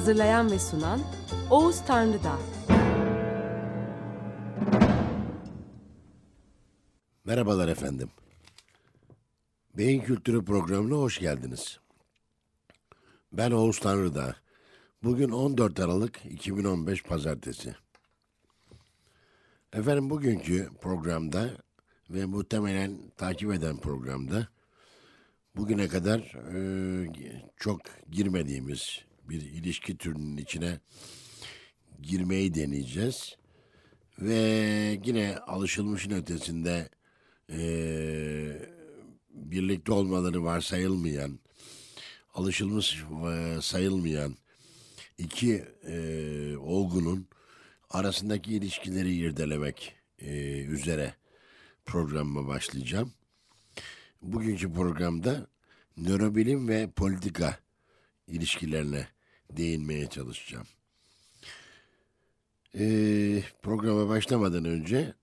Hazırlayan ve sunan Oğuz Tanrıdağ. Merhabalar efendim. Beyin Kültürü programına hoş geldiniz. Ben Oğuz Tanrıdağ. Bugün 14 Aralık 2015 Pazartesi. Efendim bugünkü programda ve muhtemelen takip eden programda bugüne kadar e, çok girmediğimiz bir ilişki türünün içine girmeyi deneyeceğiz. Ve yine alışılmışın ötesinde e, birlikte olmaları varsayılmayan, alışılmış e, sayılmayan iki e, olgunun arasındaki ilişkileri irdelemek e, üzere programıma başlayacağım. Bugünkü programda nörobilim ve politika ilişkilerine değinmeye çalışacağım. Ee, programa başlamadan önce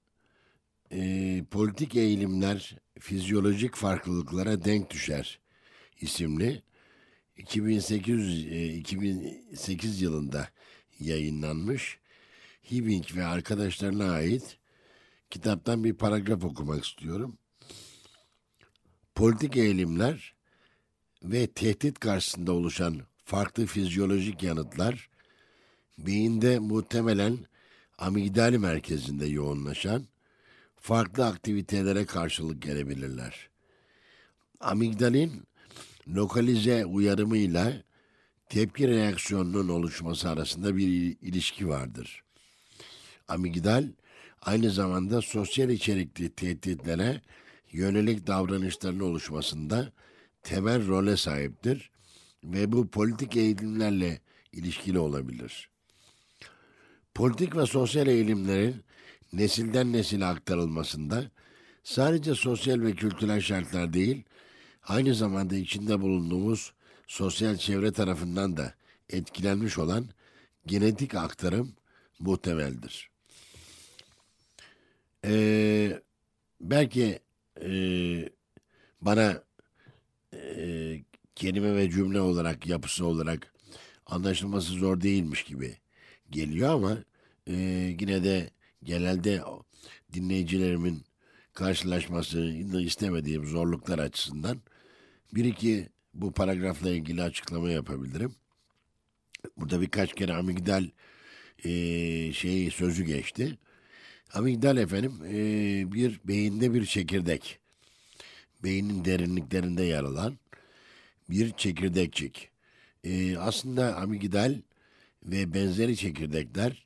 e, politik eğilimler fizyolojik farklılıklara denk düşer isimli 2008, e, 2008 yılında yayınlanmış Hibing ve arkadaşlarına ait kitaptan bir paragraf okumak istiyorum. Politik eğilimler ve tehdit karşısında oluşan farklı fizyolojik yanıtlar beyinde muhtemelen amigdal merkezinde yoğunlaşan farklı aktivitelere karşılık gelebilirler. Amigdalin lokalize uyarımıyla tepki reaksiyonunun oluşması arasında bir ilişki vardır. Amigdal aynı zamanda sosyal içerikli tehditlere yönelik davranışların oluşmasında temel role sahiptir ve bu politik eğilimlerle ilişkili olabilir. Politik ve sosyal eğilimlerin nesilden nesile aktarılmasında sadece sosyal ve kültürel şartlar değil, aynı zamanda içinde bulunduğumuz sosyal çevre tarafından da etkilenmiş olan genetik aktarım muhtemeldir. Ee, belki e, bana e, kelime ve cümle olarak, yapısı olarak anlaşılması zor değilmiş gibi geliyor ama e, yine de genelde dinleyicilerimin karşılaşmasını istemediğim zorluklar açısından bir iki bu paragrafla ilgili açıklama yapabilirim. Burada birkaç kere amigdal e, şey sözü geçti. Amigdal efendim e, bir beyinde bir çekirdek. Beynin derinliklerinde yer alan bir çekirdekçik. E, aslında amigdal ve benzeri çekirdekler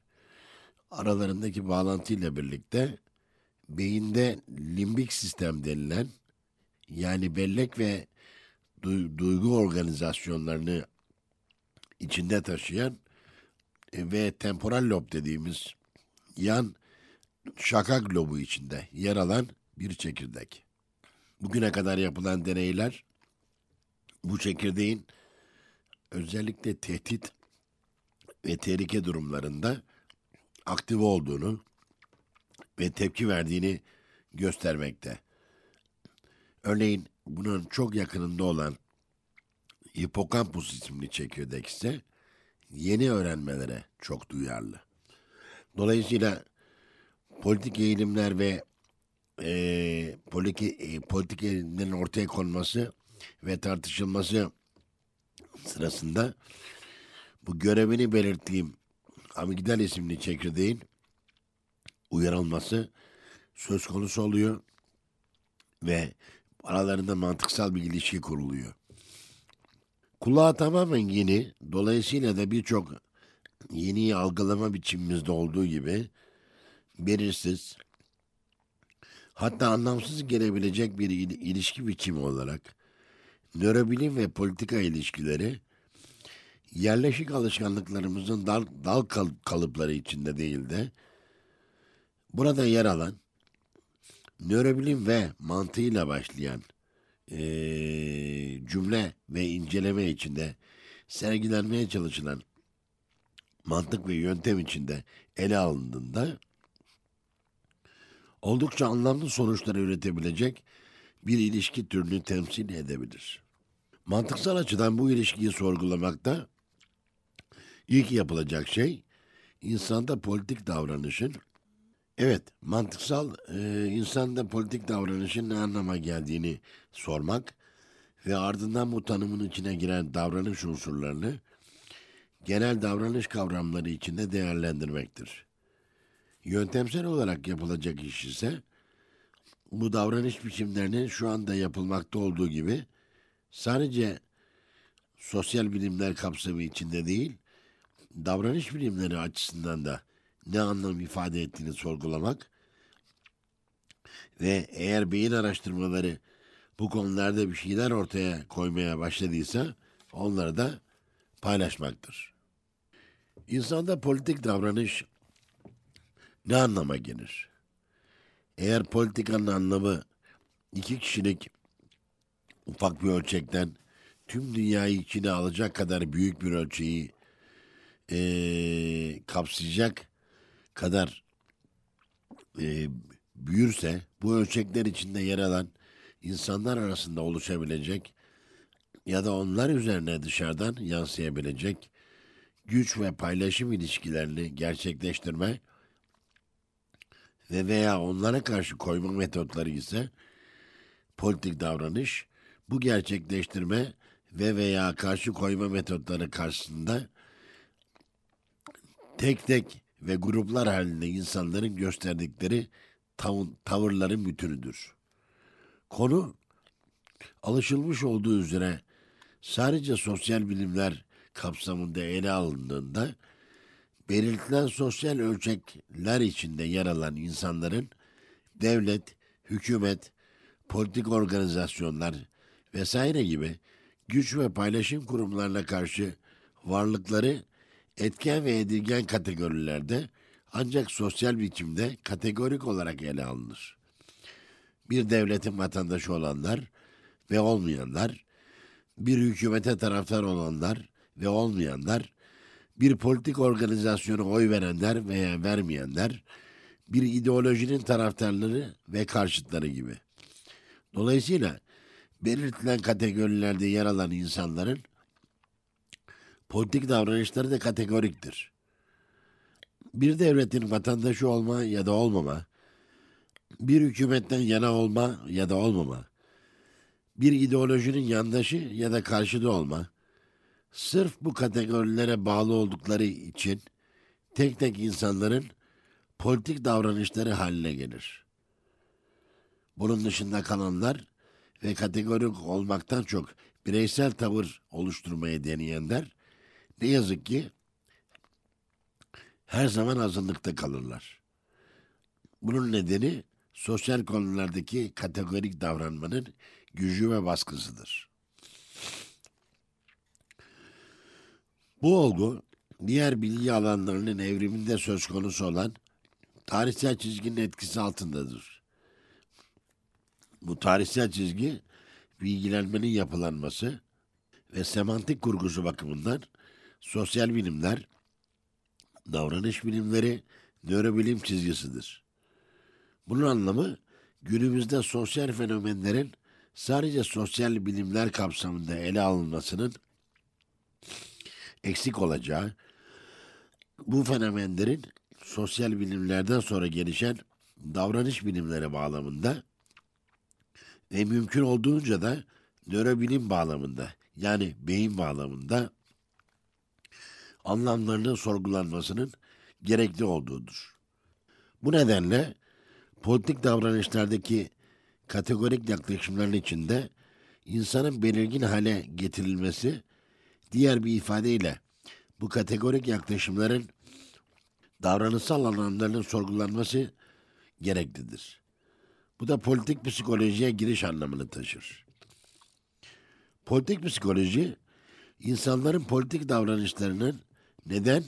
aralarındaki bağlantıyla birlikte beyinde limbik sistem denilen yani bellek ve du- duygu organizasyonlarını içinde taşıyan e, ve temporal lob dediğimiz yan şakak lobu içinde yer alan bir çekirdek. Bugüne kadar yapılan deneyler bu çekirdeğin özellikle tehdit ve tehlike durumlarında aktif olduğunu ve tepki verdiğini göstermekte. Örneğin bunun çok yakınında olan hipokampus isimli çekirdek ise yeni öğrenmelere çok duyarlı. Dolayısıyla politik eğilimler ve e, politik, e, politik eğilimlerin ortaya konması ve tartışılması sırasında bu görevini belirttiğim amigdal isimli çekirdeğin uyarılması söz konusu oluyor ve aralarında mantıksal bir ilişki kuruluyor. Kulağa tamamen yeni, dolayısıyla da birçok yeni algılama biçimimizde olduğu gibi belirsiz, hatta anlamsız gelebilecek bir il- ilişki biçimi olarak nörobilim ve politika ilişkileri yerleşik alışkanlıklarımızın dal, dal kal- kalıpları içinde değil de burada yer alan nörobilim ve mantığıyla başlayan eee, cümle ve inceleme içinde sergilenmeye çalışılan mantık ve yöntem içinde ele alındığında oldukça anlamlı sonuçlar üretebilecek bir ilişki türünü temsil edebilir. Mantıksal açıdan bu ilişkiyi sorgulamakta ilk yapılacak şey insanda politik davranışın evet mantıksal e, insanda politik davranışın ne anlama geldiğini sormak ve ardından bu tanımın içine giren davranış unsurlarını genel davranış kavramları içinde değerlendirmektir. Yöntemsel olarak yapılacak iş ise bu davranış biçimlerinin şu anda yapılmakta olduğu gibi sadece sosyal bilimler kapsamı içinde değil, davranış bilimleri açısından da ne anlam ifade ettiğini sorgulamak ve eğer beyin araştırmaları bu konularda bir şeyler ortaya koymaya başladıysa onları da paylaşmaktır. İnsanda politik davranış ne anlama gelir? Eğer politikanın anlamı iki kişilik ufak bir ölçekten tüm dünyayı içine alacak kadar büyük bir ölçeği eee, kapsayacak kadar eee, büyürse bu ölçekler içinde yer alan insanlar arasında oluşabilecek ya da onlar üzerine dışarıdan yansıyabilecek güç ve paylaşım ilişkilerini gerçekleştirme ve veya onlara karşı koyma metotları ise politik davranış bu gerçekleştirme ve veya karşı koyma metotları karşısında tek tek ve gruplar halinde insanların gösterdikleri tav- tavırların bütünüdür. Konu alışılmış olduğu üzere sadece sosyal bilimler kapsamında ele alındığında belirtilen sosyal ölçekler içinde yer alan insanların devlet, hükümet, politik organizasyonlar vesaire gibi güç ve paylaşım kurumlarına karşı varlıkları etken ve edilgen kategorilerde ancak sosyal biçimde kategorik olarak ele alınır. Bir devletin vatandaşı olanlar ve olmayanlar, bir hükümete taraftar olanlar ve olmayanlar, bir politik organizasyona oy verenler veya vermeyenler, bir ideolojinin taraftarları ve karşıtları gibi. Dolayısıyla belirtilen kategorilerde yer alan insanların politik davranışları da kategoriktir. Bir devletin vatandaşı olma ya da olmama, bir hükümetten yana olma ya da olmama, bir ideolojinin yandaşı ya da karşıda olma, sırf bu kategorilere bağlı oldukları için tek tek insanların politik davranışları haline gelir. Bunun dışında kalanlar ve kategorik olmaktan çok bireysel tavır oluşturmaya deneyenler ne yazık ki her zaman azınlıkta kalırlar. Bunun nedeni sosyal konulardaki kategorik davranmanın gücü ve baskısıdır. Bu olgu diğer bilgi alanlarının evriminde söz konusu olan tarihsel çizginin etkisi altındadır. Bu tarihsel çizgi bilgilenmenin yapılanması ve semantik kurgusu bakımından sosyal bilimler, davranış bilimleri, nörobilim çizgisidir. Bunun anlamı günümüzde sosyal fenomenlerin sadece sosyal bilimler kapsamında ele alınmasının eksik olacağı, bu fenomenlerin sosyal bilimlerden sonra gelişen davranış bilimleri bağlamında ve mümkün olduğunca da nörobilim bağlamında yani beyin bağlamında anlamlarının sorgulanmasının gerekli olduğudur. Bu nedenle politik davranışlardaki kategorik yaklaşımların içinde insanın belirgin hale getirilmesi, diğer bir ifadeyle bu kategorik yaklaşımların davranışsal anlamlarının sorgulanması gereklidir. Bu da politik psikolojiye giriş anlamını taşır. Politik psikoloji, insanların politik davranışlarının neden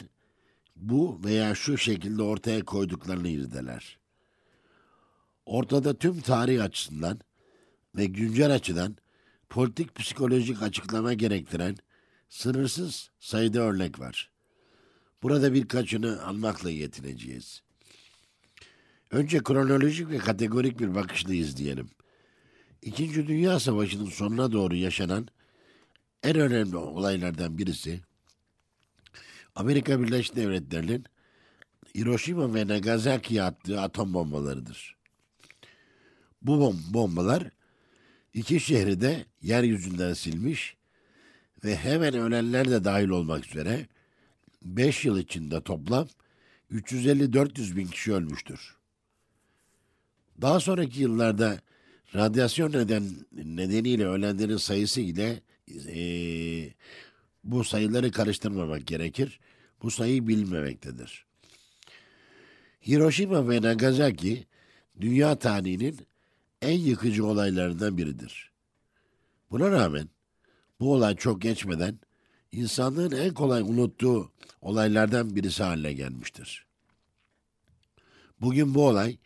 bu veya şu şekilde ortaya koyduklarını irdeler. Ortada tüm tarih açısından ve güncel açıdan politik psikolojik açıklama gerektiren sınırsız sayıda örnek var. Burada birkaçını almakla yetineceğiz. Önce kronolojik ve kategorik bir bakışla izleyelim. İkinci Dünya Savaşı'nın sonuna doğru yaşanan en önemli olaylardan birisi Amerika Birleşik Devletleri'nin Hiroşima ve Nagasaki'ye attığı atom bombalarıdır. Bu bom bombalar iki şehri de yeryüzünden silmiş ve hemen ölenler de dahil olmak üzere 5 yıl içinde toplam 350-400 bin kişi ölmüştür. Daha sonraki yıllarda radyasyon neden nedeniyle ölenlerin sayısı ile e, bu sayıları karıştırmamak gerekir. Bu sayı bilinmemektedir. Hiroşima ve Nagasaki dünya tarihinin en yıkıcı olaylarından biridir. Buna rağmen bu olay çok geçmeden insanlığın en kolay unuttuğu olaylardan birisi haline gelmiştir. Bugün bu olay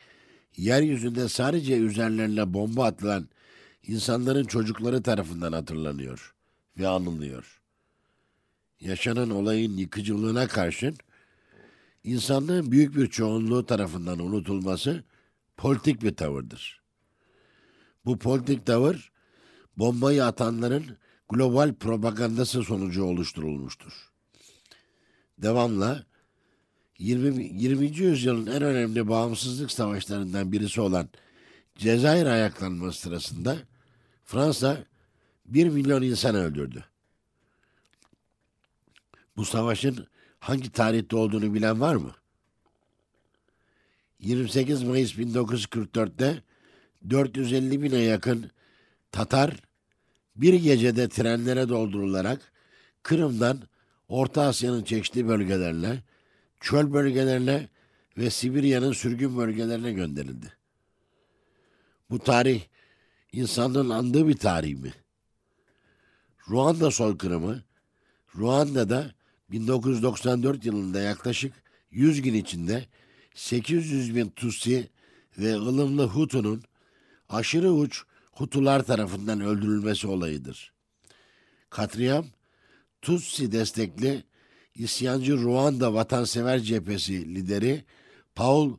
yeryüzünde sadece üzerlerine bomba atılan insanların çocukları tarafından hatırlanıyor ve anılıyor. Yaşanan olayın yıkıcılığına karşın insanlığın büyük bir çoğunluğu tarafından unutulması politik bir tavırdır. Bu politik tavır bombayı atanların global propagandası sonucu oluşturulmuştur. Devamla 20. 20. yüzyılın en önemli bağımsızlık savaşlarından birisi olan Cezayir ayaklanması sırasında Fransa 1 milyon insan öldürdü. Bu savaşın hangi tarihte olduğunu bilen var mı? 28 Mayıs 1944'te 450 bine yakın Tatar bir gecede trenlere doldurularak Kırım'dan Orta Asya'nın çeşitli bölgelerine, çöl bölgelerine ve Sibirya'nın sürgün bölgelerine gönderildi. Bu tarih insanlığın andığı bir tarih mi? Ruanda soykırımı, Ruanda'da 1994 yılında yaklaşık 100 gün içinde 800 bin Tutsi ve ılımlı Hutu'nun aşırı uç Hutular tarafından öldürülmesi olayıdır. Katliam, Tutsi destekli isyancı Ruanda Vatansever Cephesi lideri Paul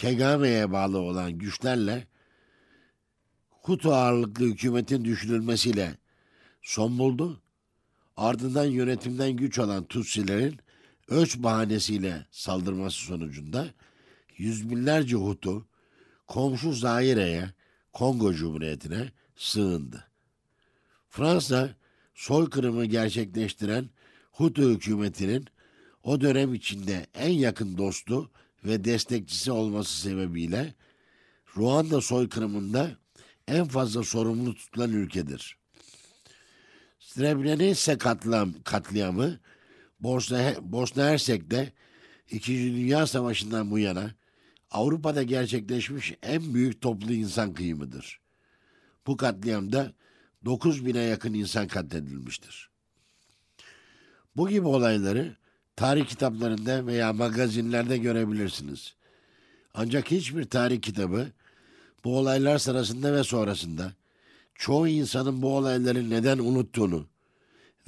Kagame'ye bağlı olan güçlerle Hutu ağırlıklı hükümetin düşürülmesiyle son buldu. Ardından yönetimden güç alan Tutsilerin ölç bahanesiyle saldırması sonucunda yüz binlerce Hutu komşu Zaire'ye, Kongo Cumhuriyeti'ne sığındı. Fransa soykırımı gerçekleştiren Hutu hükümetinin o dönem içinde en yakın dostu ve destekçisi olması sebebiyle Ruanda soykırımında en fazla sorumlu tutulan ülkedir. Srebrenica katliam, katliamı Bosna, Bosna Hersek'te İkinci Dünya Savaşı'ndan bu yana Avrupa'da gerçekleşmiş en büyük toplu insan kıyımıdır. Bu katliamda 9 bine yakın insan katledilmiştir. Bu gibi olayları tarih kitaplarında veya magazinlerde görebilirsiniz. Ancak hiçbir tarih kitabı bu olaylar sırasında ve sonrasında çoğu insanın bu olayları neden unuttuğunu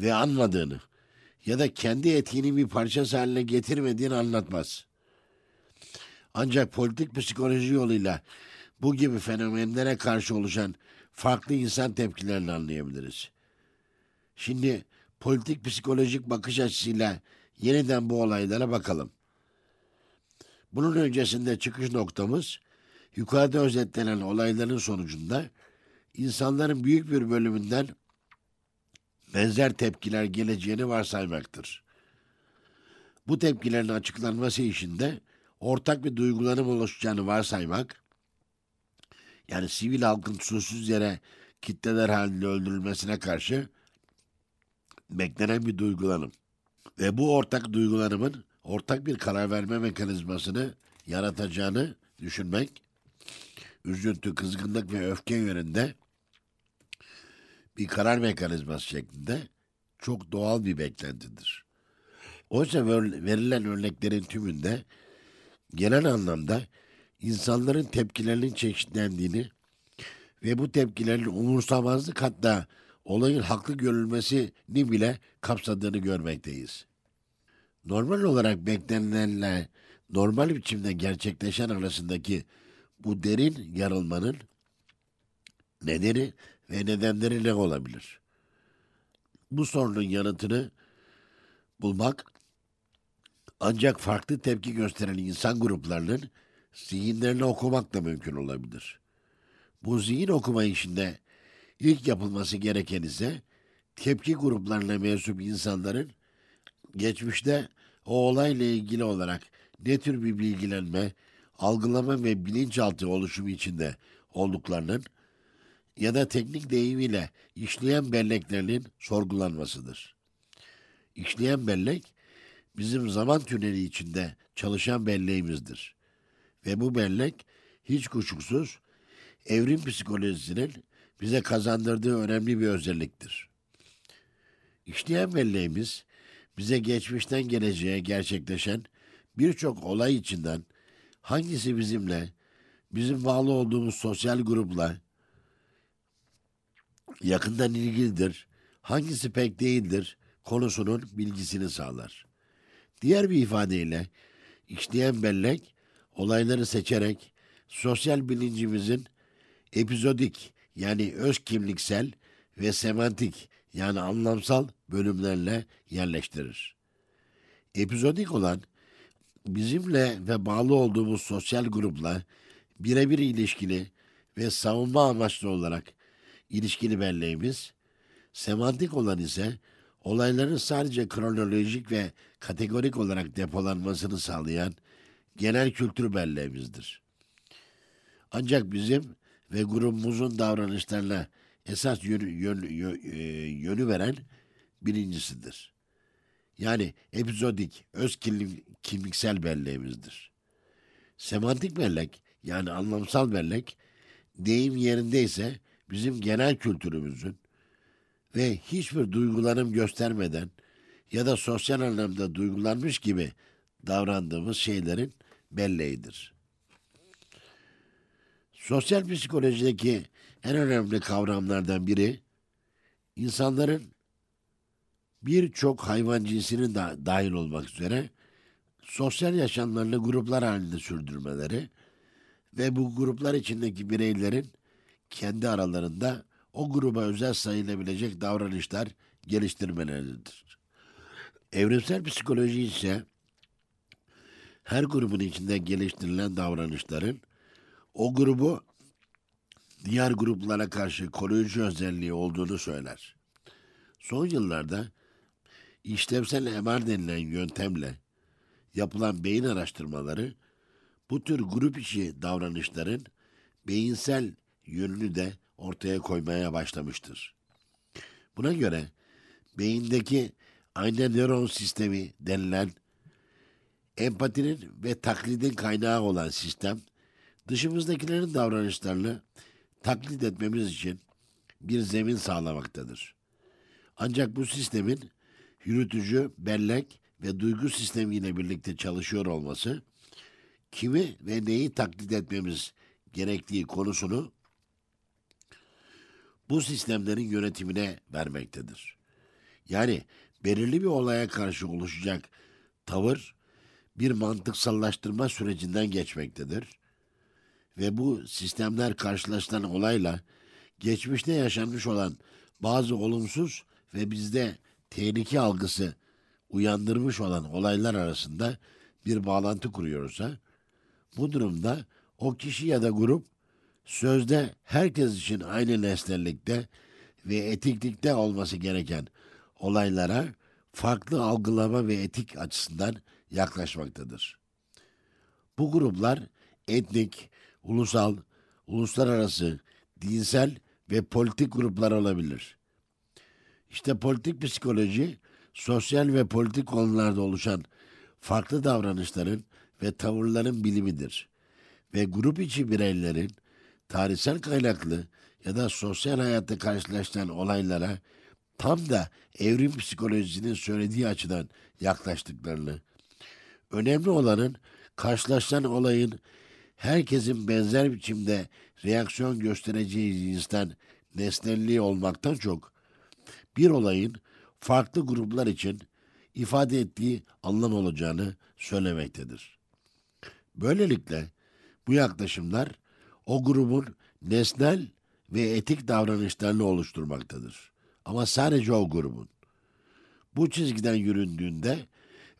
ve anmadığını ya da kendi etkiini bir parçası haline getirmediğini anlatmaz. Ancak politik psikoloji yoluyla bu gibi fenomenlere karşı oluşan farklı insan tepkilerini anlayabiliriz. Şimdi politik psikolojik bakış açısıyla yeniden bu olaylara bakalım. Bunun öncesinde çıkış noktamız yukarıda özetlenen olayların sonucunda insanların büyük bir bölümünden benzer tepkiler geleceğini varsaymaktır. Bu tepkilerin açıklanması için de ortak bir duygulanım oluşacağını varsaymak, yani sivil halkın susuz yere kitleler halinde öldürülmesine karşı beklenen bir duygulanım. Ve bu ortak duygulanımın ortak bir karar verme mekanizmasını yaratacağını düşünmek, üzüntü, kızgınlık ve öfke yönünde bir karar mekanizması şeklinde çok doğal bir beklentidir. Oysa verilen örneklerin tümünde genel anlamda insanların tepkilerinin çeşitlendiğini ve bu tepkilerin umursamazlık hatta olayın haklı görülmesini bile kapsadığını görmekteyiz. Normal olarak beklenilenle normal biçimde gerçekleşen arasındaki bu derin yarılmanın nedeni ve nedenleri ne olabilir? Bu sorunun yanıtını bulmak ancak farklı tepki gösteren insan gruplarının zihinlerini okumakla mümkün olabilir. Bu zihin okuma işinde ilk yapılması gereken ise tepki gruplarına mensup insanların geçmişte o olayla ilgili olarak ne tür bir bilgilenme, algılama ve bilinçaltı oluşumu içinde olduklarının ya da teknik deyimiyle işleyen belleklerinin sorgulanmasıdır. İşleyen bellek bizim zaman tüneli içinde çalışan belleğimizdir. Ve bu bellek hiç kuşkusuz evrim psikolojisinin bize kazandırdığı önemli bir özelliktir. İşleyen belleğimiz bize geçmişten geleceğe gerçekleşen birçok olay içinden hangisi bizimle, bizim bağlı olduğumuz sosyal grupla yakından ilgilidir, hangisi pek değildir konusunun bilgisini sağlar. Diğer bir ifadeyle işleyen bellek olayları seçerek sosyal bilincimizin epizodik yani öz kimliksel ve semantik yani anlamsal bölümlerle yerleştirir. Epizodik olan bizimle ve bağlı olduğumuz sosyal grupla birebir ilişkili ve savunma amaçlı olarak ilişkili belleğimiz, semantik olan ise olayların sadece kronolojik ve kategorik olarak depolanmasını sağlayan genel kültür belleğimizdir. Ancak bizim ve grubumuzun davranışlarına esas yönü, yön, yön, e, yönü veren birincisidir. Yani epizodik, öz kimliksel belleğimizdir. Semantik bellek yani anlamsal bellek deyim yerindeyse bizim genel kültürümüzün ve hiçbir duygulanım göstermeden ya da sosyal anlamda duygulanmış gibi davrandığımız şeylerin belleğidir. Sosyal psikolojideki en önemli kavramlardan biri insanların birçok hayvan cinsinin da dahil olmak üzere sosyal yaşamlarını gruplar halinde sürdürmeleri ve bu gruplar içindeki bireylerin kendi aralarında o gruba özel sayılabilecek davranışlar geliştirmeleridir. Evrimsel psikoloji ise her grubun içinde geliştirilen davranışların o grubu diğer gruplara karşı koruyucu özelliği olduğunu söyler. Son yıllarda işlevsel MR denilen yöntemle yapılan beyin araştırmaları bu tür grup içi davranışların beyinsel yönünü de ortaya koymaya başlamıştır. Buna göre beyindeki ayna nöron sistemi denilen empatinin ve taklidin kaynağı olan sistem dışımızdakilerin davranışlarını taklit etmemiz için bir zemin sağlamaktadır. Ancak bu sistemin yürütücü, bellek ve duygu sistemiyle birlikte çalışıyor olması kimi ve neyi taklit etmemiz gerektiği konusunu bu sistemlerin yönetimine vermektedir. Yani belirli bir olaya karşı oluşacak tavır bir mantıksallaştırma sürecinden geçmektedir. Ve bu sistemler karşılaşılan olayla geçmişte yaşanmış olan bazı olumsuz ve bizde tehlike algısı uyandırmış olan olaylar arasında bir bağlantı kuruyorsa bu durumda o kişi ya da grup sözde herkes için aynı nesnellikte ve etiklikte olması gereken olaylara farklı algılama ve etik açısından yaklaşmaktadır. Bu gruplar etnik, ulusal, uluslararası, dinsel ve politik gruplar olabilir. İşte politik psikoloji, sosyal ve politik konularda oluşan farklı davranışların ve tavırların bilimidir. Ve grup içi bireylerin tarihsel kaynaklı ya da sosyal hayatta karşılaşılan olaylara tam da evrim psikolojisinin söylediği açıdan yaklaştıklarını, önemli olanın karşılaşılan olayın herkesin benzer biçimde reaksiyon göstereceği cinsten nesnelliği olmaktan çok bir olayın farklı gruplar için ifade ettiği anlam olacağını söylemektedir. Böylelikle bu yaklaşımlar o grubun nesnel ve etik davranışlarını oluşturmaktadır. Ama sadece o grubun. Bu çizgiden yüründüğünde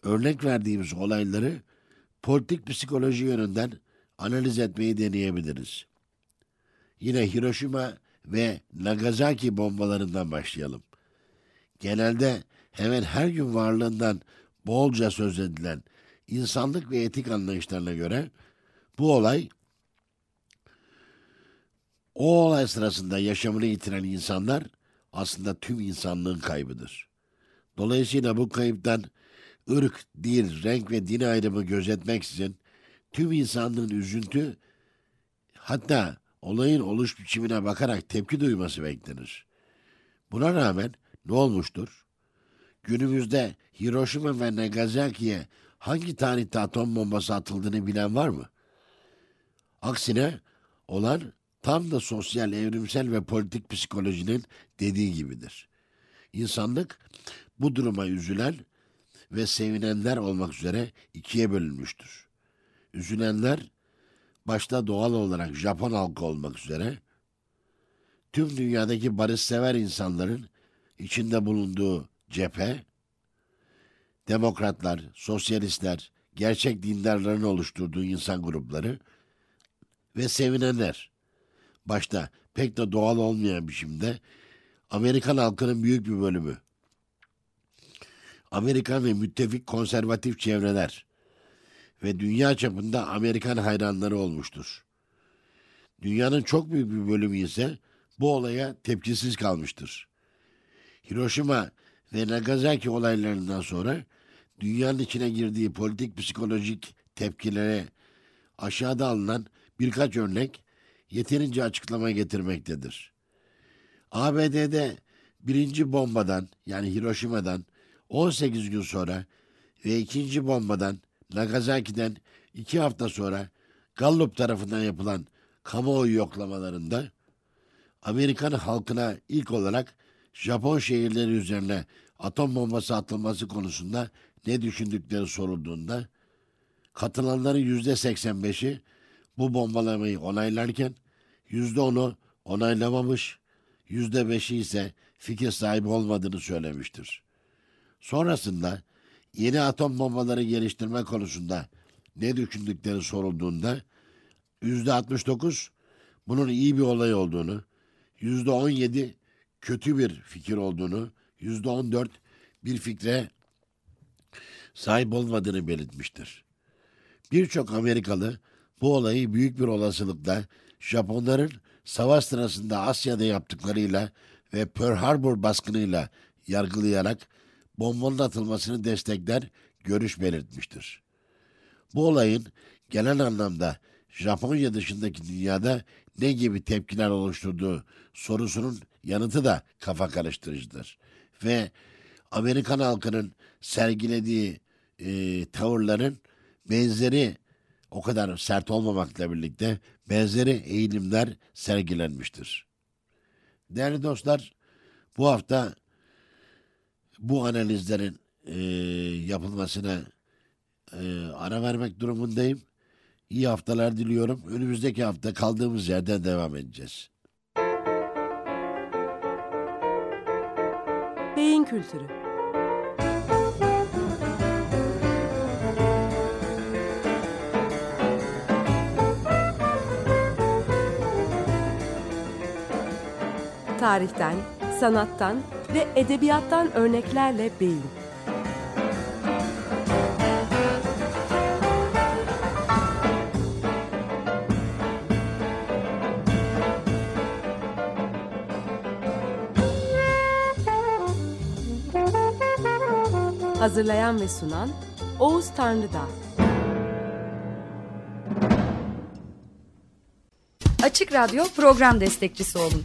örnek verdiğimiz olayları politik psikoloji yönünden analiz etmeyi deneyebiliriz. Yine Hiroşima ve Nagasaki bombalarından başlayalım. Genelde hemen her gün varlığından bolca söz edilen insanlık ve etik anlayışlarına göre bu olay o olay sırasında yaşamını yitiren insanlar aslında tüm insanlığın kaybıdır. Dolayısıyla bu kayıptan ırk, dil, renk ve din ayrımı gözetmeksizin tüm insanlığın üzüntü hatta olayın oluş biçimine bakarak tepki duyması beklenir. Buna rağmen ne olmuştur? Günümüzde Hiroşima ve Nagasaki'ye hangi tarihte atom bombası atıldığını bilen var mı? Aksine olan tam da sosyal, evrimsel ve politik psikolojinin dediği gibidir. İnsanlık bu duruma üzülen ve sevinenler olmak üzere ikiye bölünmüştür. Üzülenler başta doğal olarak Japon halkı olmak üzere tüm dünyadaki barışsever insanların içinde bulunduğu cephe, demokratlar, sosyalistler, gerçek dindarların oluşturduğu insan grupları ve sevinenler, başta pek de doğal olmayan biçimde Amerikan halkının büyük bir bölümü, Amerikan ve müttefik konservatif çevreler ve dünya çapında Amerikan hayranları olmuştur. Dünyanın çok büyük bir bölümü ise bu olaya tepkisiz kalmıştır. Hiroşima ve Nagasaki olaylarından sonra dünyanın içine girdiği politik psikolojik tepkilere aşağıda alınan birkaç örnek yeterince açıklama getirmektedir. ABD'de birinci bombadan yani Hiroşima'dan 18 gün sonra ve ikinci bombadan Nagasaki'den iki hafta sonra Gallup tarafından yapılan kamuoyu yoklamalarında Amerikan halkına ilk olarak Japon şehirleri üzerine atom bombası atılması konusunda ne düşündükleri sorulduğunda katılanların yüzde 85'i bu bombalamayı onaylarken yüzde onu onaylamamış, yüzde beşi ise fikir sahibi olmadığını söylemiştir. Sonrasında yeni atom bombaları geliştirme konusunda ne düşündükleri sorulduğunda yüzde 69 bunun iyi bir olay olduğunu, yüzde 17 kötü bir fikir olduğunu, yüzde 14 bir fikre sahip olmadığını belirtmiştir. Birçok Amerikalı bu olayı büyük bir olasılıkla Japonların savaş sırasında Asya'da yaptıklarıyla ve Pearl Harbor baskınıyla yargılayarak bombanın atılmasını destekler görüş belirtmiştir. Bu olayın genel anlamda Japonya dışındaki dünyada ne gibi tepkiler oluşturduğu sorusunun yanıtı da kafa karıştırıcıdır. Ve Amerikan halkının sergilediği e, tavırların benzeri o kadar sert olmamakla birlikte benzeri eğilimler sergilenmiştir. Değerli dostlar, bu hafta bu analizlerin e, yapılmasına e, ara vermek durumundayım. İyi haftalar diliyorum. Önümüzdeki hafta kaldığımız yerden devam edeceğiz. Beyin kültürü. Tarihten, sanattan ve edebiyattan örneklerle beyin. Hazırlayan ve sunan Oğuz Tanrıdağ. Açık Radyo program destekçisi olun.